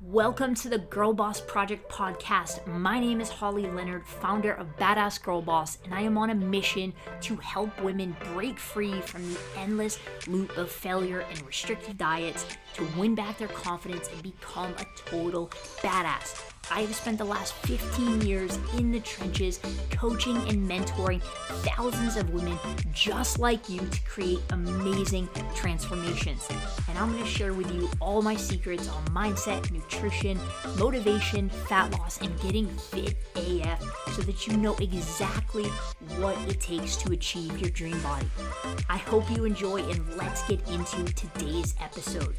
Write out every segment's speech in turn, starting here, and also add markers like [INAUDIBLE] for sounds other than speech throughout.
Welcome to the Girl Boss Project podcast. My name is Holly Leonard, founder of Badass Girl Boss, and I am on a mission to help women break free from the endless loop of failure and restrictive diets to win back their confidence and become a total badass. I have spent the last 15 years in the trenches coaching and mentoring thousands of women just like you to create amazing transformations. And I'm going to share with you all my secrets on mindset, nutrition, motivation, fat loss, and getting fit AF so that you know exactly what it takes to achieve your dream body. I hope you enjoy, and let's get into today's episode.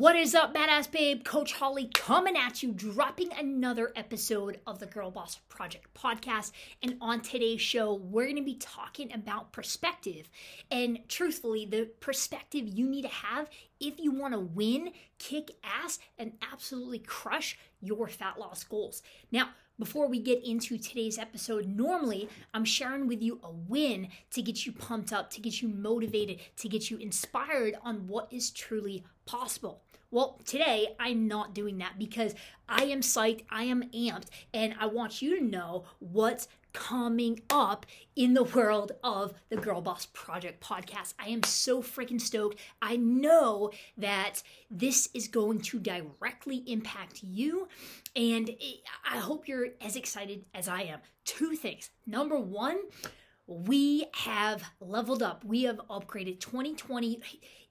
What is up, badass babe? Coach Holly coming at you, dropping another episode of the Girl Boss Project podcast. And on today's show, we're going to be talking about perspective. And truthfully, the perspective you need to have if you want to win, kick ass, and absolutely crush your fat loss goals. Now, before we get into today's episode, normally I'm sharing with you a win to get you pumped up, to get you motivated, to get you inspired on what is truly possible. Well, today I'm not doing that because I am psyched, I am amped, and I want you to know what's coming up in the world of the Girl Boss Project podcast. I am so freaking stoked. I know that this is going to directly impact you, and I hope you're as excited as I am. Two things. Number one, we have leveled up. We have upgraded 2020.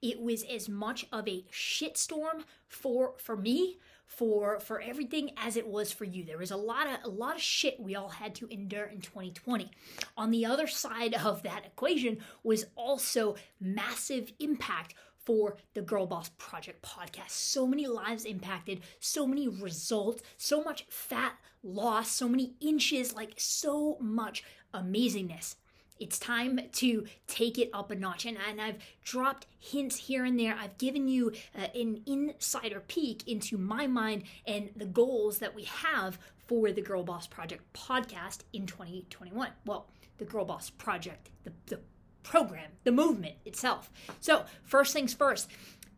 It was as much of a shitstorm for for me, for for everything as it was for you. There was a lot of a lot of shit we all had to endure in 2020. On the other side of that equation was also massive impact for the Girl Boss Project podcast. So many lives impacted, so many results, so much fat loss, so many inches, like so much amazingness it's time to take it up a notch. And, and I've dropped hints here and there. I've given you uh, an insider peek into my mind and the goals that we have for the Girl Boss Project podcast in 2021. Well, the Girl Boss Project, the, the program, the movement itself. So, first things first,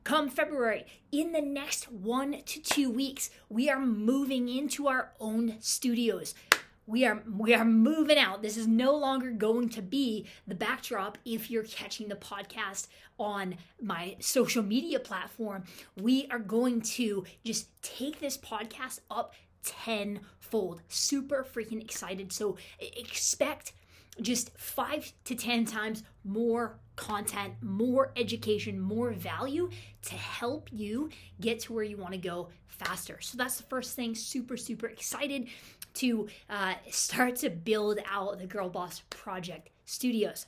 come February, in the next one to two weeks, we are moving into our own studios we are we are moving out. This is no longer going to be the backdrop if you're catching the podcast on my social media platform. We are going to just take this podcast up tenfold. Super freaking excited. So expect just five to ten times more content, more education, more value to help you get to where you want to go faster. So that's the first thing. Super, super excited to uh, start to build out the Girl Boss Project Studios.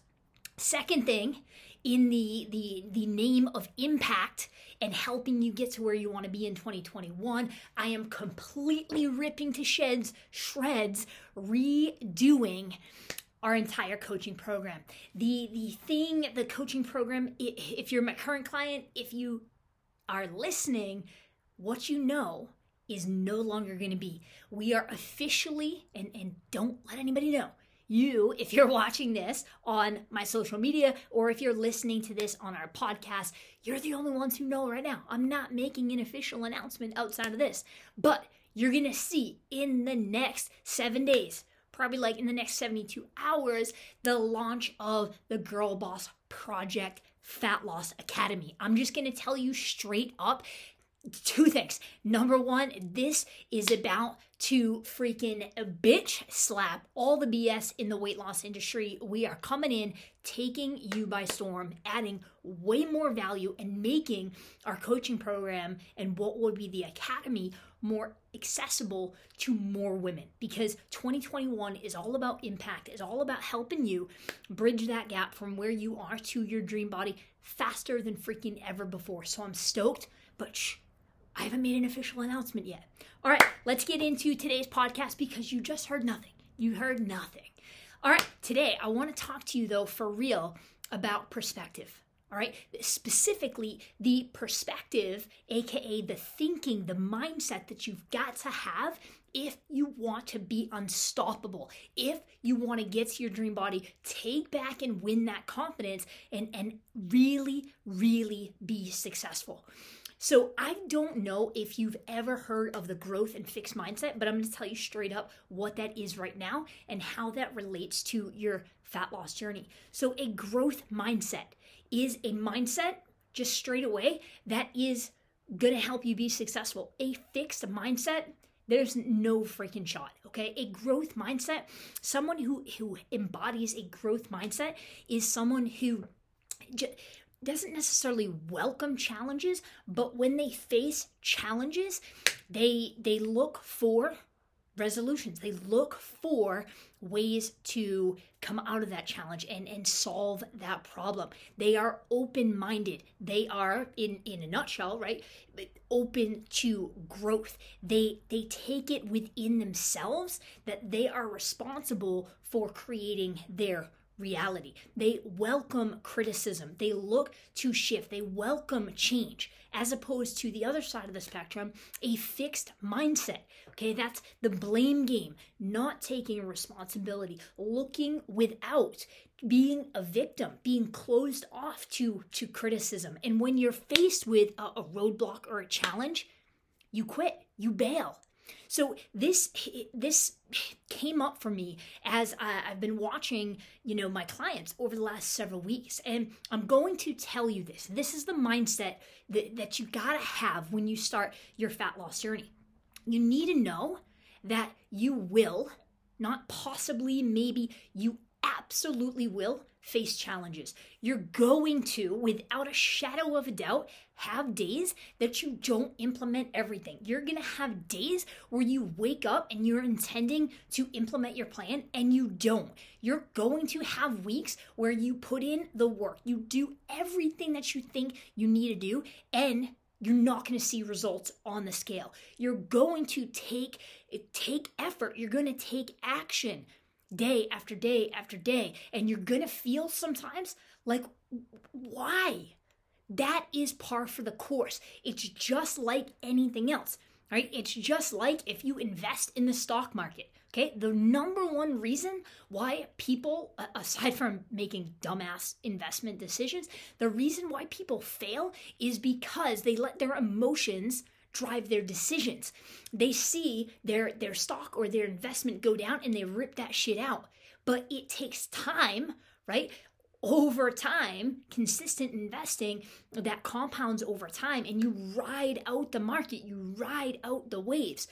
Second thing, in the the the name of impact and helping you get to where you want to be in 2021, I am completely ripping to sheds shreds, redoing our entire coaching program. The the thing, the coaching program, if you're my current client, if you are listening, what you know is no longer going to be. We are officially, and, and don't let anybody know, you, if you're watching this on my social media or if you're listening to this on our podcast, you're the only ones who know right now. I'm not making an official announcement outside of this, but you're going to see in the next seven days, probably like in the next 72 hours, the launch of the Girl Boss Project Fat Loss Academy. I'm just going to tell you straight up two things. Number one, this is about to freaking bitch slap all the BS in the weight loss industry. We are coming in, taking you by storm, adding way more value, and making our coaching program and what would be the academy more accessible to more women because 2021 is all about impact, is all about helping you bridge that gap from where you are to your dream body faster than freaking ever before. So I'm stoked, but shh I haven't made an official announcement yet. All right, let's get into today's podcast because you just heard nothing. You heard nothing. All right, today I want to talk to you though for real about perspective. All right, specifically the perspective, aka the thinking, the mindset that you've got to have if you want to be unstoppable, if you want to get to your dream body, take back and win that confidence and, and really, really be successful. So I don't know if you've ever heard of the growth and fixed mindset, but I'm going to tell you straight up what that is right now and how that relates to your fat loss journey. So a growth mindset is a mindset just straight away that is going to help you be successful. A fixed mindset there's no freaking shot okay a growth mindset someone who who embodies a growth mindset is someone who doesn't necessarily welcome challenges but when they face challenges they they look for resolutions. They look for ways to come out of that challenge and and solve that problem. They are open minded they are in in a nutshell right open to growth. They they take it within themselves that they are responsible for creating their reality. They welcome criticism. They look to shift. They welcome change, as opposed to the other side of the spectrum, a fixed mindset. Okay, that's the blame game, not taking responsibility, looking without, being a victim, being closed off to, to criticism. And when you're faced with a, a roadblock or a challenge, you quit, you bail. So this this came up for me as I, have been watching, you know, my clients over the last several weeks, and I'm going to tell you this. This is the mindset that, that you gotta have when you start your fat loss journey. You need to know that you will, not possibly, maybe, you absolutely will face challenges. You're going to, without a shadow of a doubt, have days that you don't implement everything. You're going to have days where you wake up and you're intending to implement your plan and you don't. You're going to have weeks where you put in the work, you do everything that you think you need to do, and you're not going to see results on the scale. You're going to take take effort. You're going to take action day after day after day. And you're going to feel sometimes like, why? That is par for the course. It's just like anything else, right? It's just like if you invest in the stock market. Okay, the number one reason why people, aside from making dumbass investment decisions, the reason why people fail is because they let their emotions drive their decisions. They see their their stock or their investment go down and they rip that shit out. But it takes time, right? Over time, consistent investing that compounds over time and you ride out the market, you ride out the waves.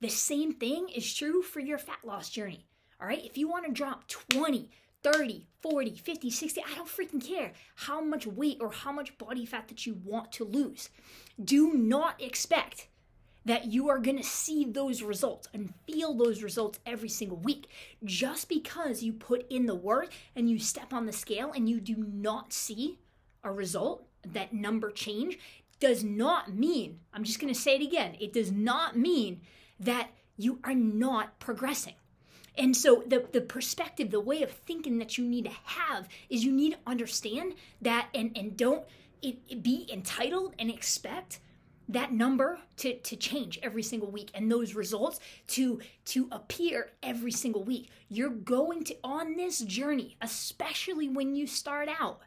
The same thing is true for your fat loss journey. All right? If you want to drop 20, 30, 40, 50, 60, I don't freaking care how much weight or how much body fat that you want to lose. Do not expect that you are going to see those results and feel those results every single week. Just because you put in the work and you step on the scale and you do not see a result, that number change, does not mean, I'm just going to say it again, it does not mean that you are not progressing. And so the, the perspective, the way of thinking that you need to have is you need to understand that and, and don't it, it be entitled and expect that number to, to change every single week and those results to to appear every single week. You're going to on this journey especially when you start out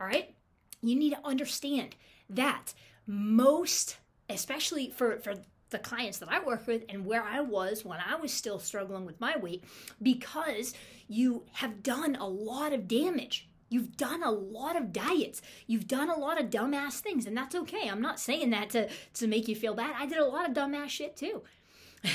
all right? You need to understand that most especially for for the clients that I work with and where I was when I was still struggling with my weight because you have done a lot of damage. You've done a lot of diets. You've done a lot of dumbass things, and that's okay. I'm not saying that to, to make you feel bad. I did a lot of dumbass shit too. [LAUGHS]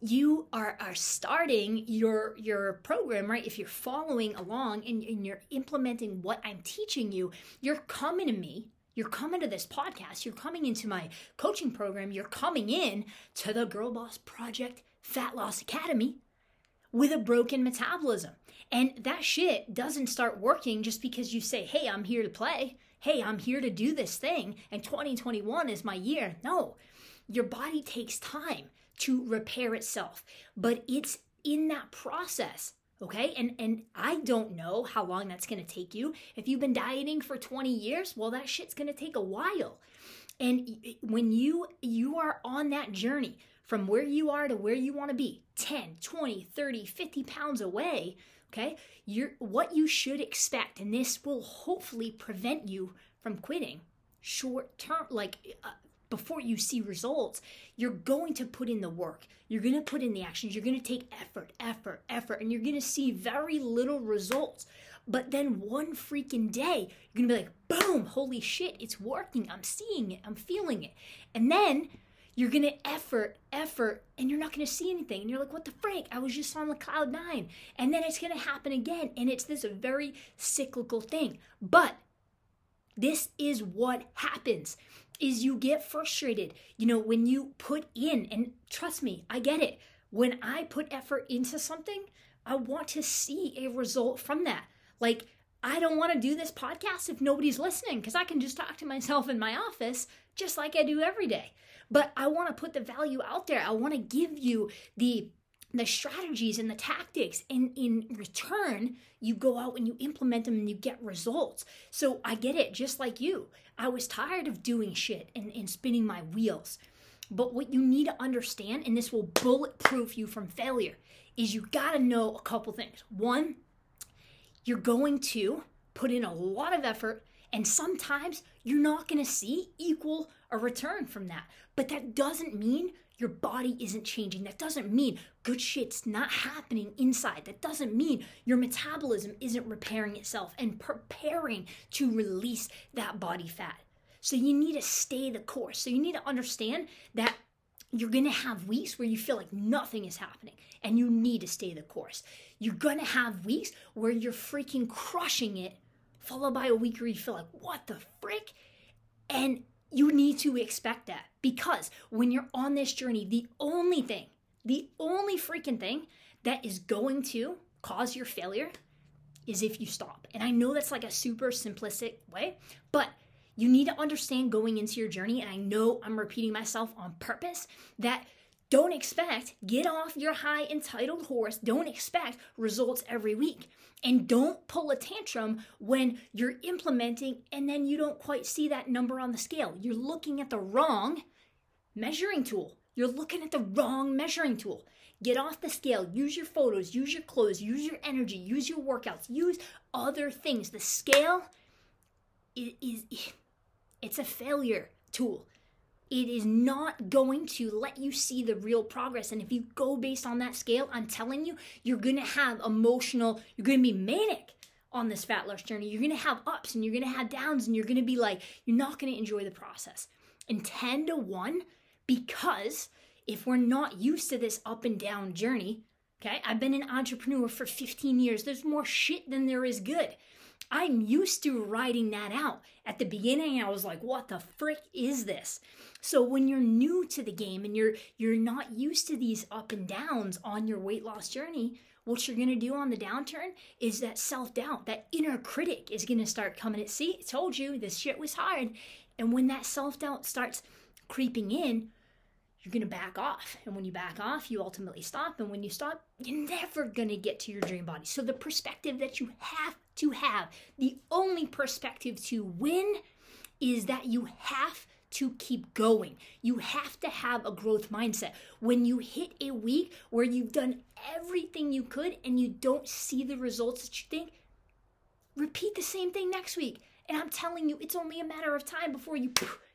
you are, are starting your your program right if you're following along and, and you're implementing what i'm teaching you you're coming to me you're coming to this podcast, you're coming into my coaching program, you're coming in to the Girl Boss Project Fat Loss Academy with a broken metabolism. And that shit doesn't start working just because you say, hey, I'm here to play. Hey, I'm here to do this thing. And 2021 is my year. No, your body takes time to repair itself, but it's in that process okay and and i don't know how long that's going to take you. If you've been dieting for 20 years well that shit's going to take a while. And when you you are on that journey from where you are to where you want to be 10 20 30 50 pounds away okay you're what you should expect and this will hopefully prevent you from quitting short term, like uh, before you see results, you're going to put in the work. You're going to put in the actions. You're going to take effort, effort, effort, and you're going to see very little results. But then one freaking day, you're going to be like, boom, holy shit, it's working. I'm seeing it. I'm feeling it. And then you're going to effort, effort, and you're not going to see anything. And you're like, what the frick? I was just on the cloud nine. And then it's going to happen again. And it's this very cyclical thing. But this is what happens is you get frustrated. You know, when you put in and trust me, I get it. When I put effort into something, I want to see a result from that. Like I don't want to do this podcast if nobody's listening because I can just talk to myself in my office just like I do every day. But I want to put the value out there. I want to give you the the strategies and the tactics and in return you go out and you implement them and you get results. So i get it just like you. I was tired of doing shit and, and spinning my wheels. But what you need to understand and this will bulletproof you from failure is you got to know a couple things. One you're going to put in a lot of effort and sometimes you're not going to see equal a return from that. But that doesn't mean your body isn't changing. That doesn't mean good shit's not happening inside. That doesn't mean your metabolism isn't repairing itself and preparing to release that body fat. So you need to stay the course. So you need to understand that you're gonna have weeks where you feel like nothing is happening and you need to stay the course. You're gonna have weeks where you're freaking crushing it, followed by a week where you feel like, what the frick? And you need to expect that because when you're on this journey, the only thing, the only freaking thing that is going to cause your failure is if you stop. And I know that's like a super simplistic way, but you need to understand going into your journey. And I know I'm repeating myself on purpose that don't expect, get off your high entitled horse. Don't expect results every week. And don't pull a tantrum when you're implementing and then you don't quite see that number on the scale. You're looking at the wrong measuring tool. You're looking at the wrong measuring tool. Get off the scale. Use your photos, use your clothes, use your energy, use your workouts, use other things. The scale is, is it's a failure tool it is not going to let you see the real progress. And if you go based on that scale, I'm telling you, you're gonna have emotional, you're gonna be manic on this fat loss journey. You're gonna have ups and you're gonna have downs, and you're gonna be like, you're not gonna enjoy the process. And 10 to 1, because if we're not used to this up and down journey, okay, I've been an entrepreneur for 15 years, there's more shit than there is good. I'm used to writing that out. At the beginning, I was like, what the frick is this? So when you're new to the game and you're you're not used to these up and downs on your weight loss journey, what you're going to do on the downturn is that self-doubt, that inner critic is going to start coming at see, I told you this shit was hard. And when that self-doubt starts creeping in, you're going to back off. And when you back off, you ultimately stop. And when you stop, you're never going to get to your dream body. So, the perspective that you have to have, the only perspective to win is that you have to keep going. You have to have a growth mindset. When you hit a week where you've done everything you could and you don't see the results that you think, repeat the same thing next week. And I'm telling you, it's only a matter of time before you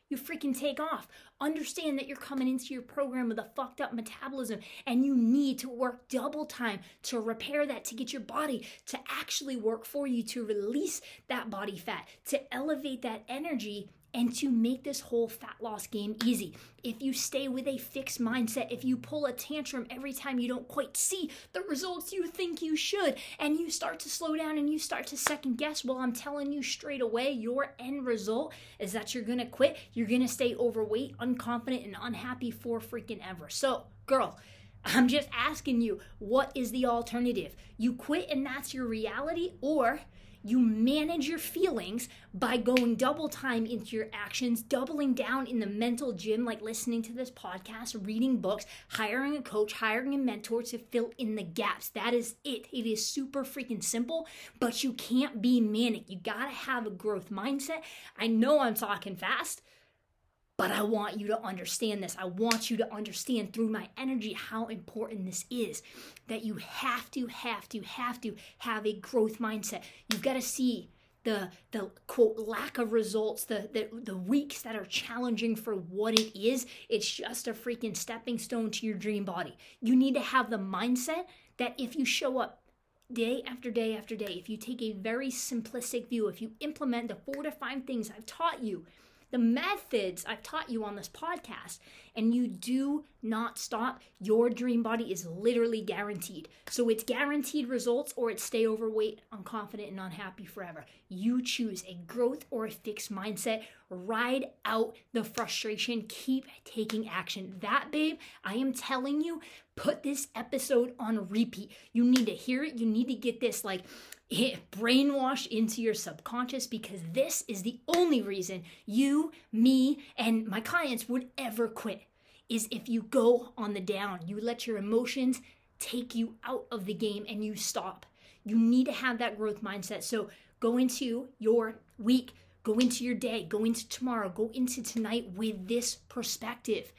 you freaking take off. Understand that you're coming into your program with a fucked up metabolism and you need to work double time to repair that, to get your body to actually work for you, to release that body fat, to elevate that energy and to make this whole fat loss game easy. If you stay with a fixed mindset, if you pull a tantrum every time you don't quite see the results you think you should, and you start to slow down and you start to second guess, well, I'm telling you straight away, your end result is that you're gonna quit, you're gonna stay overweight, unconfident, and unhappy for freaking ever. So, girl, I'm just asking you, what is the alternative? You quit and that's your reality, or you manage your feelings by going double time into your actions, doubling down in the mental gym, like listening to this podcast, reading books, hiring a coach, hiring a mentor to fill in the gaps. That is it. It is super freaking simple, but you can't be manic. You gotta have a growth mindset. I know I'm talking fast. But I want you to understand this. I want you to understand through my energy how important this is. That you have to, have to, have to have a growth mindset. You've got to see the the quote lack of results, the, the the weeks that are challenging for what it is. It's just a freaking stepping stone to your dream body. You need to have the mindset that if you show up day after day after day, if you take a very simplistic view, if you implement the four to five things I've taught you, the methods I've taught you on this podcast, and you do not stop, your dream body is literally guaranteed. So it's guaranteed results or it's stay overweight, unconfident, and unhappy forever. You choose a growth or a fixed mindset. Ride out the frustration. Keep taking action. That, babe, I am telling you, put this episode on repeat. You need to hear it. You need to get this like brainwashed into your subconscious because this is the only reason you, me, and my clients would ever quit. Is if you go on the down, you let your emotions take you out of the game and you stop. You need to have that growth mindset. So go into your week, go into your day, go into tomorrow, go into tonight with this perspective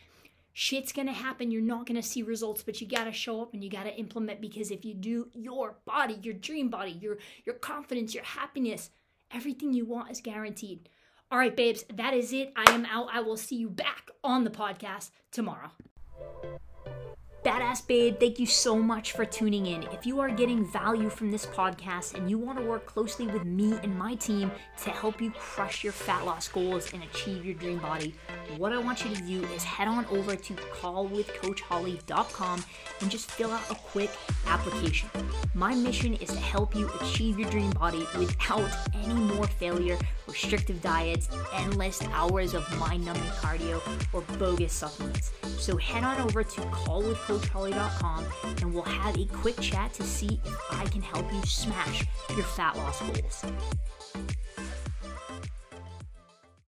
shit's gonna happen. You're not gonna see results, but you gotta show up and you gotta implement because if you do, your body, your dream body, your your confidence, your happiness, everything you want is guaranteed. All right, babes, that is it. I am out. I will see you back on the podcast tomorrow. Badass Babe, thank you so much for tuning in. If you are getting value from this podcast and you want to work closely with me and my team to help you crush your fat loss goals and achieve your dream body, what I want you to do is head on over to callwithcoachholly.com and just fill out a quick application. My mission is to help you achieve your dream body without any more failure, restrictive diets, endless hours of mind numbing cardio, or bogus supplements. So head on over to callwithcoachholly.com and we'll have a quick chat to see if I can help you smash your fat loss goals.